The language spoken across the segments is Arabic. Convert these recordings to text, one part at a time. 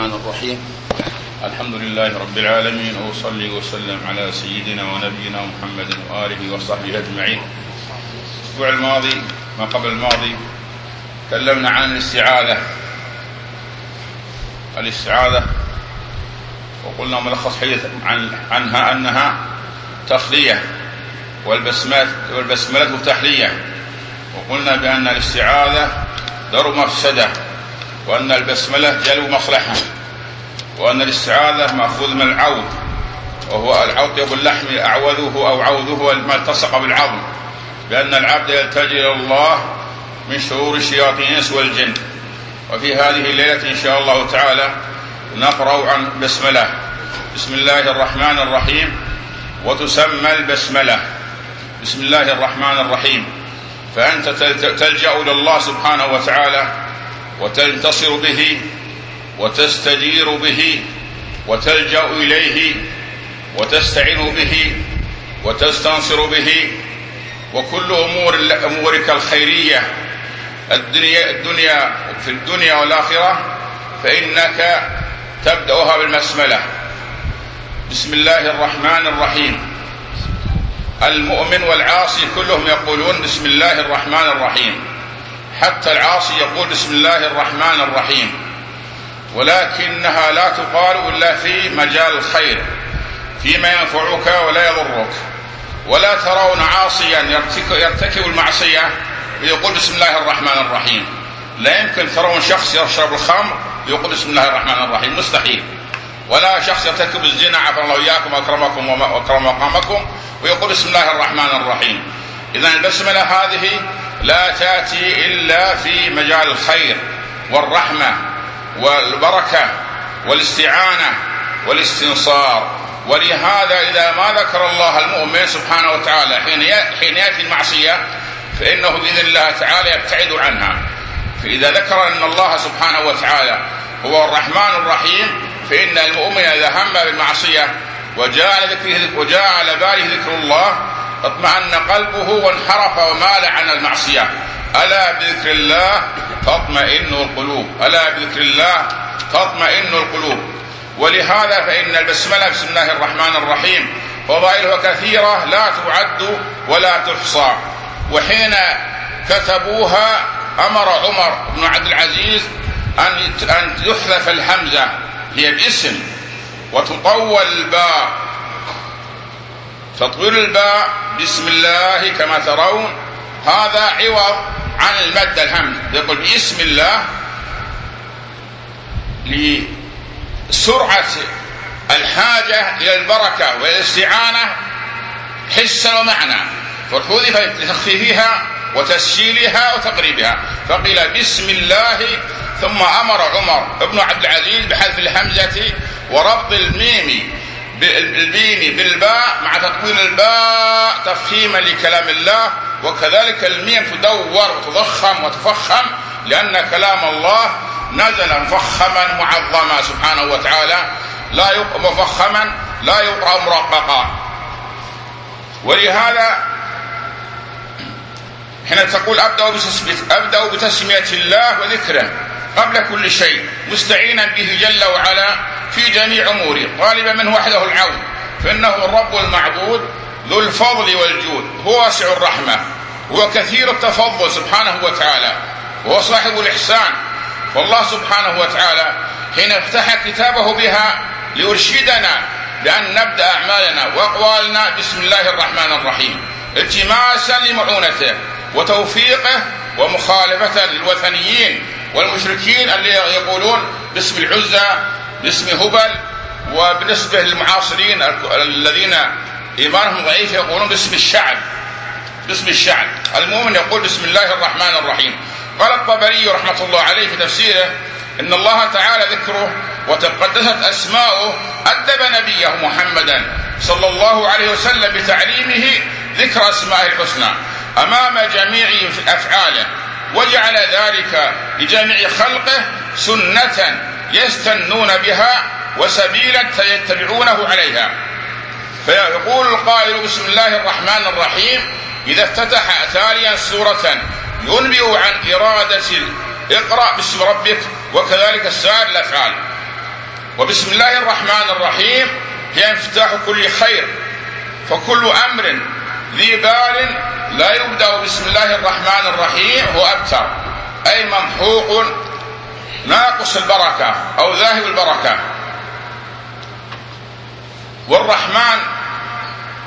الرحمن الرحيم. الحمد لله رب العالمين وأصلي وسلم على سيدنا ونبينا محمد وآله وصحبه أجمعين. الأسبوع الماضي ما قبل الماضي تكلمنا عن الاستعاذة. الاستعاذة وقلنا ملخص حديث عن عنها أنها تخلية والبسملة والبسملة تحلية. وقلنا بأن الاستعاذة در مفسدة. وأن البسملة جلب مصلحة وأن الاستعاذة مأخوذ من العوض وهو العوض باللحم أعوذه أو عوذه ما التصق بالعظم بأن العبد يلتجئ إلى الله من شرور الشياطين والجن وفي هذه الليلة إن شاء الله تعالى نقرأ عن بسملة. بسم الله الرحمن الرحيم. وتسمى البسملة. بسم الله الرحمن الرحيم. فأنت تلجأ إلى الله سبحانه وتعالى وتنتصر به وتستجير به وتلجأ إليه وتستعين به وتستنصر به وكل أمور أمورك الخيرية الدنيا الدنيا في الدنيا والآخرة فإنك تبدأها بالبسملة بسم الله الرحمن الرحيم. المؤمن والعاصي كلهم يقولون بسم الله الرحمن الرحيم. حتى العاصي يقول بسم الله الرحمن الرحيم. ولكنها لا تقال إلا في مجال الخير فيما ينفعك ولا يضرك. ولا ترون عاصيا يرتكب المعصية ويقول بسم الله الرحمن الرحيم. لا يمكن ترون شخص يشرب الخمر ويقول بسم الله الرحمن الرحيم. مستحيل. ولا شخص يرتكب الزنا عفى الله إياكم وأكرمكم وأكرم مقامكم ويقول بسم الله الرحمن الرحيم. اذا البسملة هذه لا تأتي إلا في مجال الخير والرحمة والبركة والاستعانة والاستنصار. ولهذا إذا ما ذكر الله المؤمن سبحانه وتعالى حين يأتي المعصية فإنه بإذن الله تعالى يبتعد عنها. فإذا ذكر أن الله سبحانه وتعالى هو الرحمن الرحيم فإن المؤمن إذا هم بالمعصية وجاء ذكره وجاء على باله ذكر الله اطمأن قلبه وانحرف ومال عن المعصية. ألا بذكر الله تطمئن القلوب. ألا بذكر الله تطمئن القلوب. ولهذا فإن البسملة بسم الله الرحمن الرحيم. فضائلها كثيرة لا تعد ولا تحصى. وحين كتبوها أمر عمر بن عبد العزيز أن أن يحذف الهمزة هي باسم. وتطول الباء. تطويل الباء بسم الله كما ترون. هذا عوض عن المد الهمز يقول بسم الله لسرعة الحاجة إلى البركة والاستعانة حسا ومعنى. فحذف لتخفيفها وتسهيلها وتقريبها. فقيل بسم الله ثم أمر عمر بن عبد العزيز بحذف الهمزة وربط الميم بالبين بالباء مع تطويل الباء تفخيما لكلام الله وكذلك الميم تدور وتضخم وتفخم لأن كلام الله نزل مفخما معظما سبحانه وتعالى لا يقرأ مفخما لا يقرا مرققا ولهذا حين تقول أبدأ بتسمية الله وذكره قبل كل شيء مستعينا به جل وعلا في جميع اموره طالبا منه وحده العون فإنه الرب المعبود ذو الفضل والجود هو واسع الرحمة هو كثير التفضل سبحانه وتعالى وهو صاحب الإحسان. والله سبحانه وتعالى حين افتح كتابه بها ليرشدنا بأن نبدأ أعمالنا وأقوالنا بسم الله الرحمن الرحيم التماسا لمعونته وتوفيقه ومخالفه للوثنيين والمشركين اللي يقولون باسم العزى باسم هبل وبالنسبة للمعاصرين الذين إيمانهم ضعيف يقولون باسم الشعب باسم الشعب. المؤمن يقول بسم الله الرحمن الرحيم. قال الطبري رحمة الله عليه في تفسيره إن الله تعالى ذكره وتقدست أسماؤه أدب نبيه محمدا صلى الله عليه وسلم بتعليمه ذكر أسمائه الحسنى أمام جميع أفعاله وجعل ذلك لجميع خلقه سنة يستنون بها وسبيلا يتبعونه عليها. فيقول القائل بسم الله الرحمن الرحيم إذا افتتح تاليا سورة ينبئ عن إرادة اقرأ باسم ربك وكذلك سائر الأفعال وبسم الله الرحمن الرحيم هي مفتاح كل خير فكل أمر ذي بال لا يبدأ بسم الله الرحمن الرحيم هو أبتر أي ممحوق ناقص البركة أو ذاهب البركة. والرحمن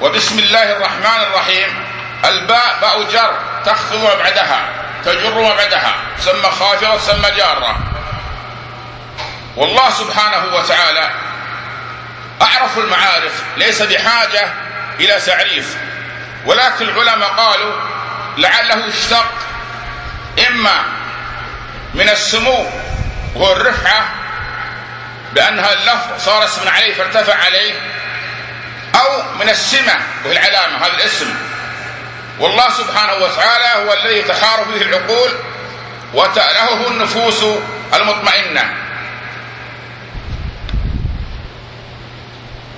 وبسم الله الرحمن الرحيم الباء باء جر تخفض بعدها تجر بعدها تسمى خافضة تسمى جارة. والله سبحانه وتعالى أعرف المعارف ليس بحاجة إلى تعريف. ولكن العلماء قالوا لعله اشتق إما من السمو وهو الرفعة بأنها اللفظ صار اسما عليه فارتفع عليه أو من السمة وهي العلامة هذا الاسم. والله سبحانه وتعالى هو الذي تحار فيه العقول وتألهه النفوس المطمئنة.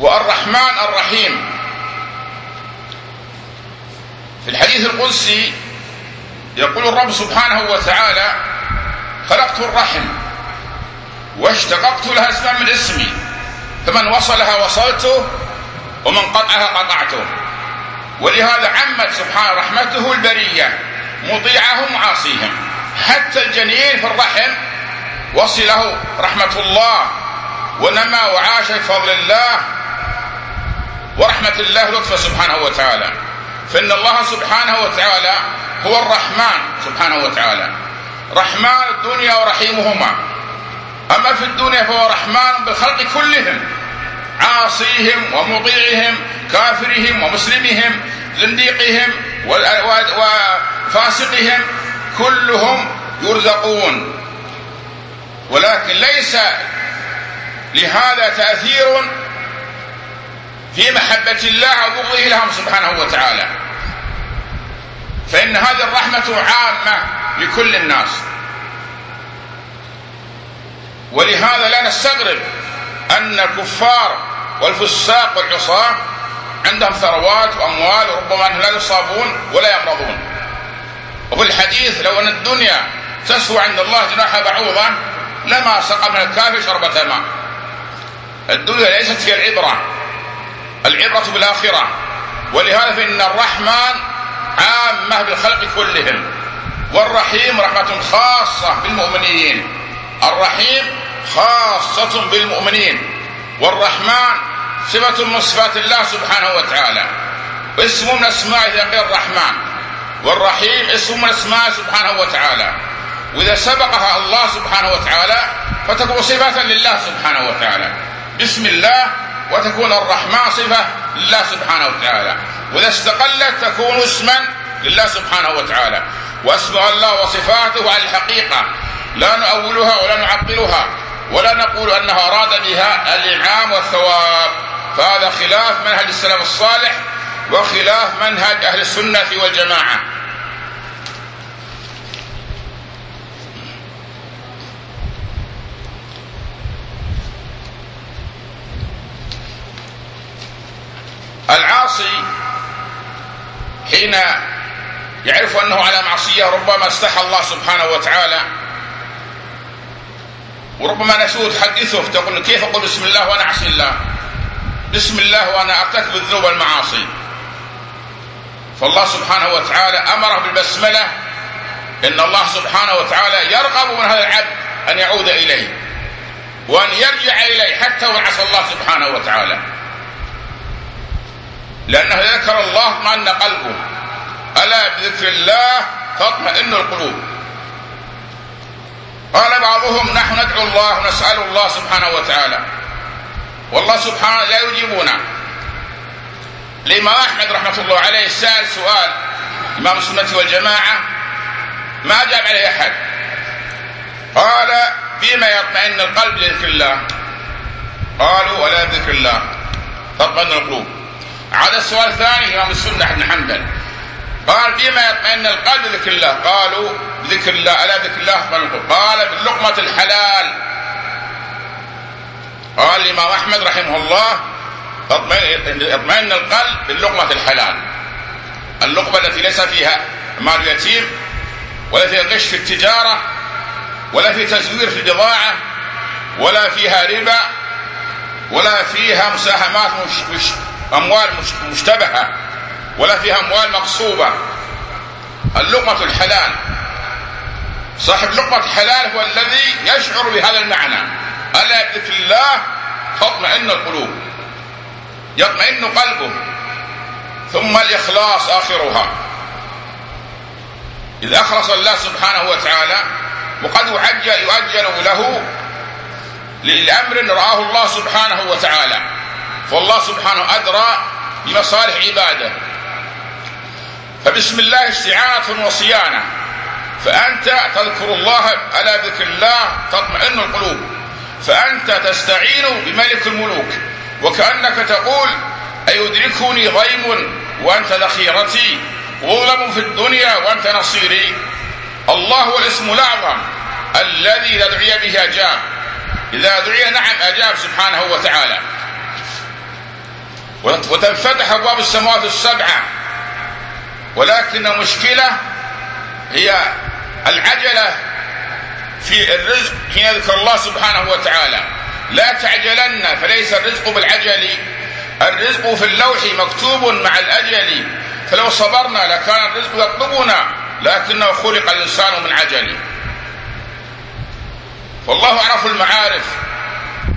والرحمن الرحيم. في الحديث القدسي يقول الرب سبحانه وتعالى خلقت الرحم واشتققت لها اسما من اسمي فمن وصلها وصلته ومن قطعها قطعته. ولهذا عمت سبحانه رحمته البرية مطيعهم وعاصيهم. حتى الجنين في الرحم وصله رحمة الله ونمى وعاش بفضل الله ورحمة الله لطفه سبحانه وتعالى. فإن الله سبحانه وتعالى هو الرحمن سبحانه وتعالى. رحمن الدنيا ورحيمهما. أما في الدنيا فهو رحمن بالخلق كلهم. عاصيهم ومطيعهم كافرهم ومسلمهم زنديقهم وفاسقهم كلهم يرزقون. ولكن ليس لهذا تأثير في محبة الله وبغضه لهم سبحانه وتعالى. فإن هذه الرحمة عامة. لكل الناس. ولهذا لا نستغرب أن الكفار والفساق والعصاة عندهم ثروات وأموال وربما أنهم لا يصابون ولا يمرضون وفي الحديث لو أن الدنيا تسوى عند الله جناح بعوضة لما سقى من الكافر شربة ماء الدنيا ليست هي العبرة العبرة بالآخرة. ولهذا فإن الرحمن عامة بالخلق كلهم. والرحيم رحمة خاصة بالمؤمنين. الرحيم خاصة بالمؤمنين. والرحمن صفة من صفات الله سبحانه وتعالى. اسم من أسمائه غير الرحمن. والرحيم اسم من أسمائه سبحانه وتعالى. وإذا سبقها الله سبحانه وتعالى فتكون صفة لله سبحانه وتعالى. بسم الله وتكون الرحمن صفة لله سبحانه وتعالى. وإذا استقلت تكون اسما لله سبحانه وتعالى. واسماء الله وصفاته على الحقيقة. لا نؤولها ولا نعطلها ولا نقول أنه أراد بها الإنعام والثواب. فهذا خلاف منهج السلف الصالح وخلاف منهج أهل السنة والجماعة. العاصي حين يعرف أنه على معصية ربما استحى الله سبحانه وتعالى. وربما نسوه تحدثه تقول كيف أقول بسم الله وأنا أعصي الله؟ بسم الله وأنا أرتكب الذنوب والمعاصي. فالله سبحانه وتعالى أمره بالبسملة إن الله سبحانه وتعالى يرغب من هذا العبد أن يعود إليه وأن يرجع إليه حتى وإن عصى الله سبحانه وتعالى. لأنه ذكر الله اطمأن قلبه. ألا بذكر الله تطمئن القلوب. قال بعضهم نحن ندعو الله ونسأل الله سبحانه وتعالى. والله سبحانه لا يجيبنا. الإمام أحمد رحمة الله عليه سأل سؤال إمام السنة والجماعة ما جاب عليه أحد. قال بما يطمئن القلب لذكر الله؟ قالوا ولا ذكر الله. تطمئن القلوب. عاد السؤال الثاني إمام السنة بن حنبل. قال بما يطمئن القلب ذكر الله. قالوا بذكر الله ألا ذكر الله قال باللقمة الحلال. قال الإمام أحمد رحمه الله اطمئن القلب باللقمة الحلال. اللقمة التي ليس فيها مال يتيم ولا فيها غش في التجارة ولا في تزوير في البضاعة ولا فيها ربا ولا فيها مساهمات مش مش أموال مش مشتبهة. ولا فيها أموال مغصوبة اللقمة الحلال. صاحب لقمة الحلال هو الذي يشعر بهذا المعنى. ألا بذكر الله تطمئن القلوب. يطمئن قلبه. ثم الإخلاص آخرها. إذا أخلص الله سبحانه وتعالى وقد يعجل يؤجل له لأمر رآه الله سبحانه وتعالى. فالله سبحانه أدرى بمصالح عباده. فبسم الله استعانة وصيانة. فأنت تذكر الله على ذكر الله تطمئن القلوب. فأنت تستعين بملك الملوك. وكأنك تقول أيدركني غيم وأنت ذخيرتي؟ أظلم في الدنيا وأنت نصيري. الله هو الاسم الأعظم الذي إذا دعي به أجاب. إذا دعي نعم أجاب سبحانه وتعالى. وتنفتح أبواب السماوات السبعة. ولكن المشكلة هي العجلة في الرزق حين يذكر الله سبحانه وتعالى. لا تعجلن فليس الرزق بالعجل. الرزق في اللوح مكتوب مع الأجل. فلو صبرنا لكان الرزق يطلبنا لكنه خلق الإنسان من عجل. والله أعرف المعارف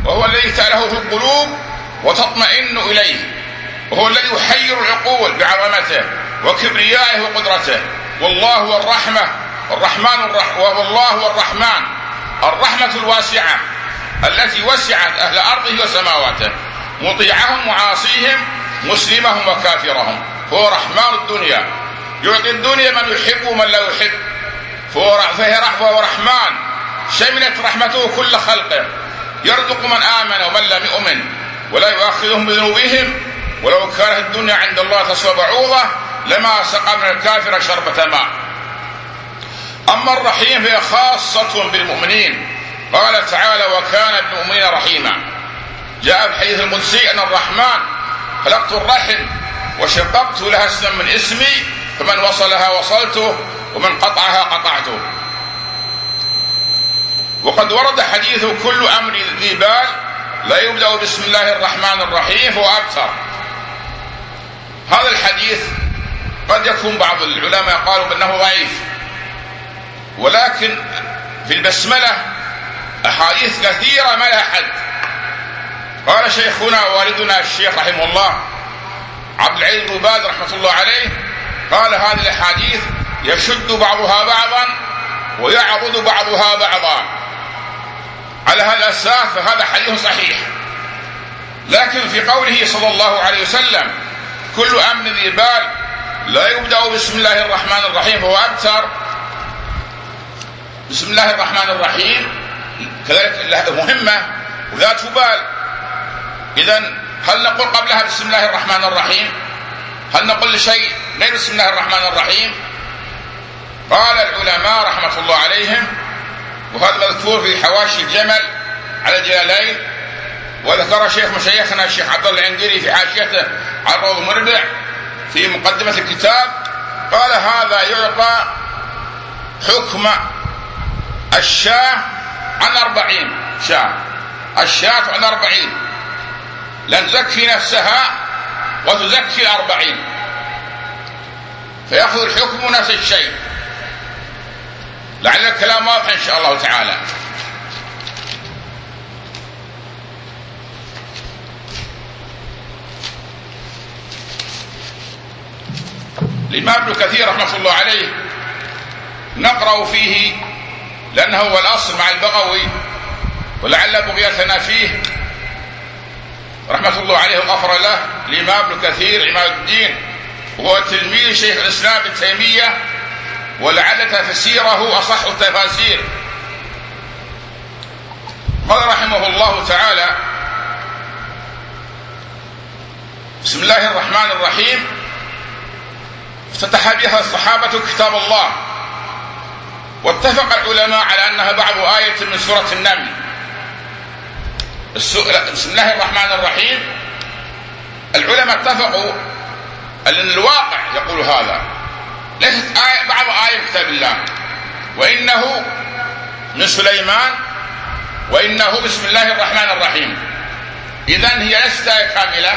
وهو الذي تأله في القلوب وتطمئن إليه وهو الذي يحير العقول بعظمته. وكبريائه وقدرته. والله هو الرحمة. الرحمن الرح والله هو الرحمن. الرحمة الواسعة التي وسعت أهل أرضه وسماواته. مطيعهم وعاصيهم مسلمهم وكافرهم. هو رحمن الدنيا. يعطي الدنيا من يحب ومن لا يحب. فهي رحمة ورحمن شملت رحمته كل خلقه. يرزق من آمن ومن لم يؤمن. ولا يؤاخذهم بذنوبهم. ولو كانت الدنيا عند الله تسوى بعوضة لما سقى من الكافر شربة ماء. أما الرحيم فهي خاصة بالمؤمنين. قال تعالى وكان بالمؤمنين رحيما. جاء في الحديث القدسي أن الرحمن خلقت الرحم وشققت لها اسما من اسمي فمن وصلها وصلته ومن قطعها قطعته. وقد ورد حديث كل أمر ذي بال لا يبدأ بسم الله الرحمن الرحيم فهو أبتر هذا الحديث قد يكون بعض العلماء قالوا بأنه ضعيف. ولكن في البسملة أحاديث كثيرة ما لها حد. قال شيخنا ووالدنا الشيخ رحمه الله عبد العزيز بن باز رحمة الله عليه قال هذه الأحاديث يشد بعضها بعضا ويعضد بعضها بعضا. على هذا الأساس فهذا حديث صحيح. لكن في قوله صلى الله عليه وسلم كل أمر ذي بال لا يبدأ بسم الله الرحمن الرحيم فهو أبتر بسم الله الرحمن الرحيم. كذلك مهمة وذات بال إذا هل نقول قبلها بسم الله الرحمن الرحيم؟ هل نقول شيء غير بسم الله الرحمن الرحيم؟ قال العلماء رحمة الله عليهم وهذا مذكور في حواشي الجمل على الجلالين وذكر شيخ مشايخنا الشيخ عبد الله العنقري في حاشيته على الروض المربع في مقدمة الكتاب قال هذا يعطى حكم الشاة عن أربعين شاة الشاة عن أربعين. لن تزكي نفسها وتزكي الأربعين فيأخذ الحكم نفس الشيء. لعل الكلام واضح إن شاء الله تعالى. الإمام ابن كثير رحمة الله عليه نقرأ فيه لأنه هو الأصل مع البغوي ولعل بغيتنا فيه. رحمة الله عليه وغفر له الإمام ابن كثير عماد الدين وهو تلميذ شيخ الإسلام ابن تيمية ولعل تفسيره أصح التفاسير. قال رحمه الله تعالى بسم الله الرحمن الرحيم. افتتح بها الصحابة كتاب الله. واتفق العلماء على أنها بعض آية من سورة النمل. بسم الله الرحمن الرحيم. العلماء اتفقوا أن الواقع يقول هذا. ليست آية بعض آية كتاب الله. وإنه من سليمان. وإنه بسم الله الرحمن الرحيم. إذا هي ليست آية كاملة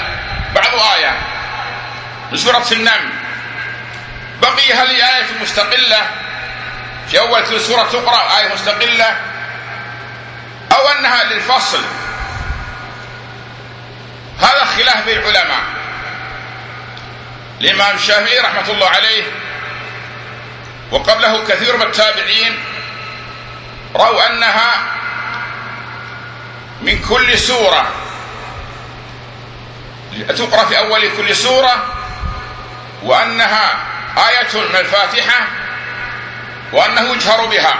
بعض آية. من سورة النمل. بقي هل آية مستقلة؟ في أول كل سورة تقرأ آية مستقلة؟ أو أنها للفصل؟ هذا خلاف بين العلماء. الإمام الشافعي رحمة الله عليه وقبله كثير من التابعين رأوا أنها من كل سورة. تقرأ في أول كل سورة وأنها آية من الفاتحة وأنه يجهر بها.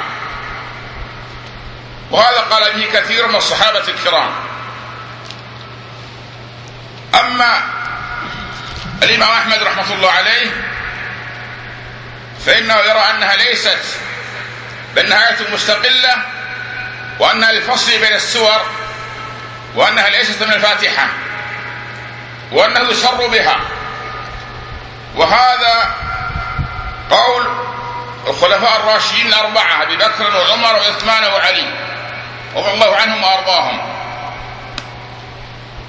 وهذا قال به كثير من الصحابة الكرام. أما الإمام أحمد رحمة الله عليه فإنه يرى أنها ليست بأنها آية مستقلة وأنها للفصل بين السور وأنها ليست من الفاتحة وأنه يسر بها. وهذا قول الخلفاء الراشدين الأربعة أبي بكر وعمر وعثمان وعلي رضي الله عنهم وأرضاهم.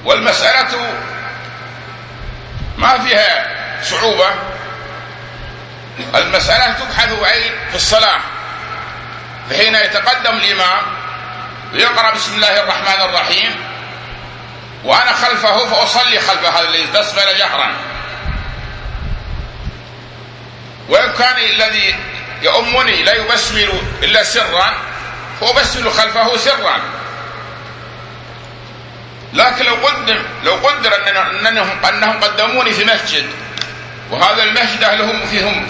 والمسألة ما فيها صعوبة. المسألة تبحث أي في الصلاة. فحين يتقدم الإمام ويقرأ بسم الله الرحمن الرحيم وأنا خلفه فأصلي خلف هذا الذي بسمل جهرا. وإن كان الذي يؤمني لا يبسمل إلا سرا فأبسمل خلفه سرا. لكن لو قدم لو قدر أنهم أنهم قدموني في مسجد وهذا المسجد أهلهم فيهم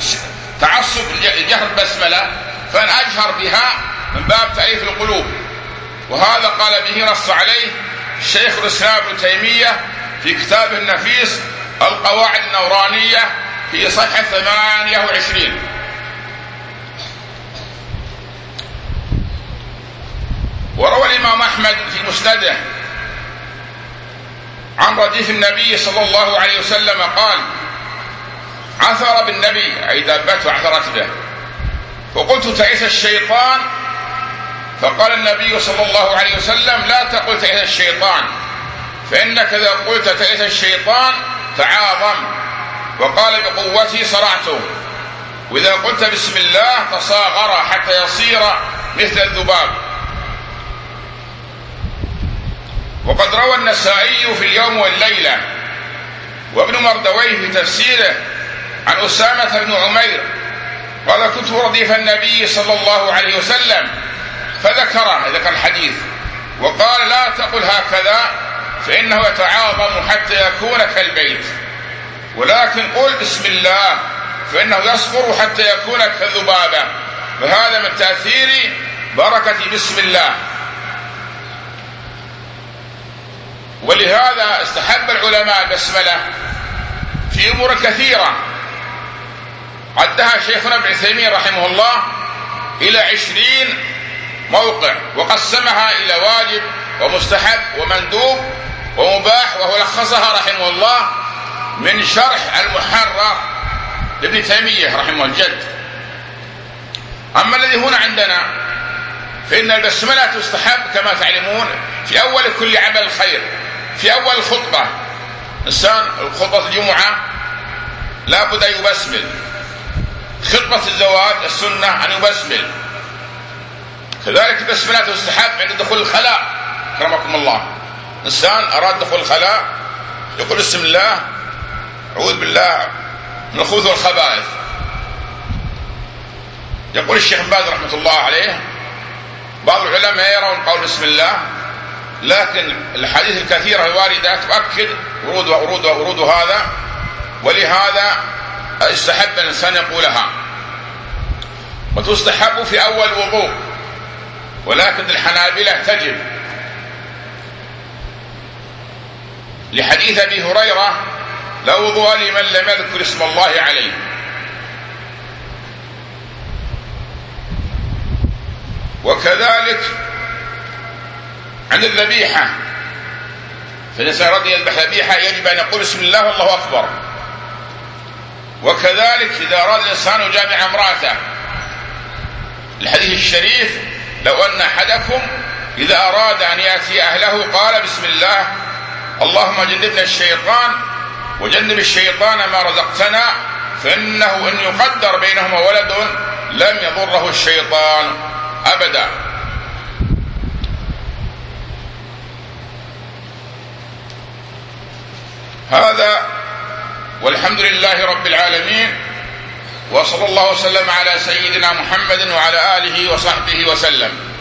تعصب جهر البسملة فأنا أجهر بها من باب تأليف القلوب. وهذا قال به نص عليه الشيخ الإسلام ابن تيمية في كتابه النفيس القواعد النورانية في صفحة 28 وروى الإمام أحمد في مسنده عن رديف النبي صلى الله عليه وسلم قال عثر بالنبي أي دابته عثرت به. فقلت تعيس الشيطان؟ فقال النبي صلى الله عليه وسلم لا تقل تعيس الشيطان فإنك إذا قلت تعيس الشيطان تعاظم. وقال بقوتي صرعته وإذا قلت بسم الله تصاغر حتى يصير مثل الذباب. وقد روى النسائي في اليوم والليلة وابن مردويه في تفسيره عن أسامة بن عمير قال كنت رديف النبي صلى الله عليه وسلم فذكره ذكر الحديث وقال لا تقل هكذا فإنه يتعاظم حتى يكون كالبيت. ولكن قل بسم الله فإنه يصبر حتى يكون كالذبابة فهذا من تأثير بركة بسم الله. ولهذا استحب العلماء البسملة في أمور كثيرة. عدها شيخنا ابن عثيمين رحمه الله إلى عشرين موقع وقسمها إلى واجب ومستحب ومندوب ومباح وهو لخصها رحمه الله. من شرح المحرر لابن تيمية رحمه الجد أما الذي هنا عندنا فإن البسملة تستحب كما تعلمون في أول كل عمل خير في أول الخطبة إنسان خطبة الجمعة لا بد أن يبسمل. خطبة الزواج السنة أن يبسمل. كذلك البسملة تستحب عند دخول الخلاء كرمكم الله. إنسان أراد دخول الخلاء يقول بسم الله أعوذ بالله من الخبث والخبائث. يقول الشيخ باز رحمة الله عليه بعض العلماء يرون قول بسم الله لكن الحديث الكثيرة الواردة تؤكد ورود ورود ورود هذا ولهذا استحب الإنسان يقولها. وتستحب في أول وضوء ولكن الحنابلة تجب. لحديث أبي هريرة لا وضوء لمن لم يذكر اسم الله عليه. وكذلك عند الذبيحة. فالإنسان رضي يذبح ذبيحة يجب أن يقول بسم الله والله أكبر. وكذلك إذا أراد الإنسان يجامع امرأته. الحديث الشريف لو أن أحدكم إذا أراد أن يأتي أهله قال بسم الله اللهم جنبنا الشيطان وجنب الشيطان ما رزقتنا فإنه إن يقدر بينهما ولد لم يضره الشيطان أبدا. هذا والحمد لله رب العالمين وصلى الله وسلم على سيدنا محمد وعلى آله وصحبه وسلم.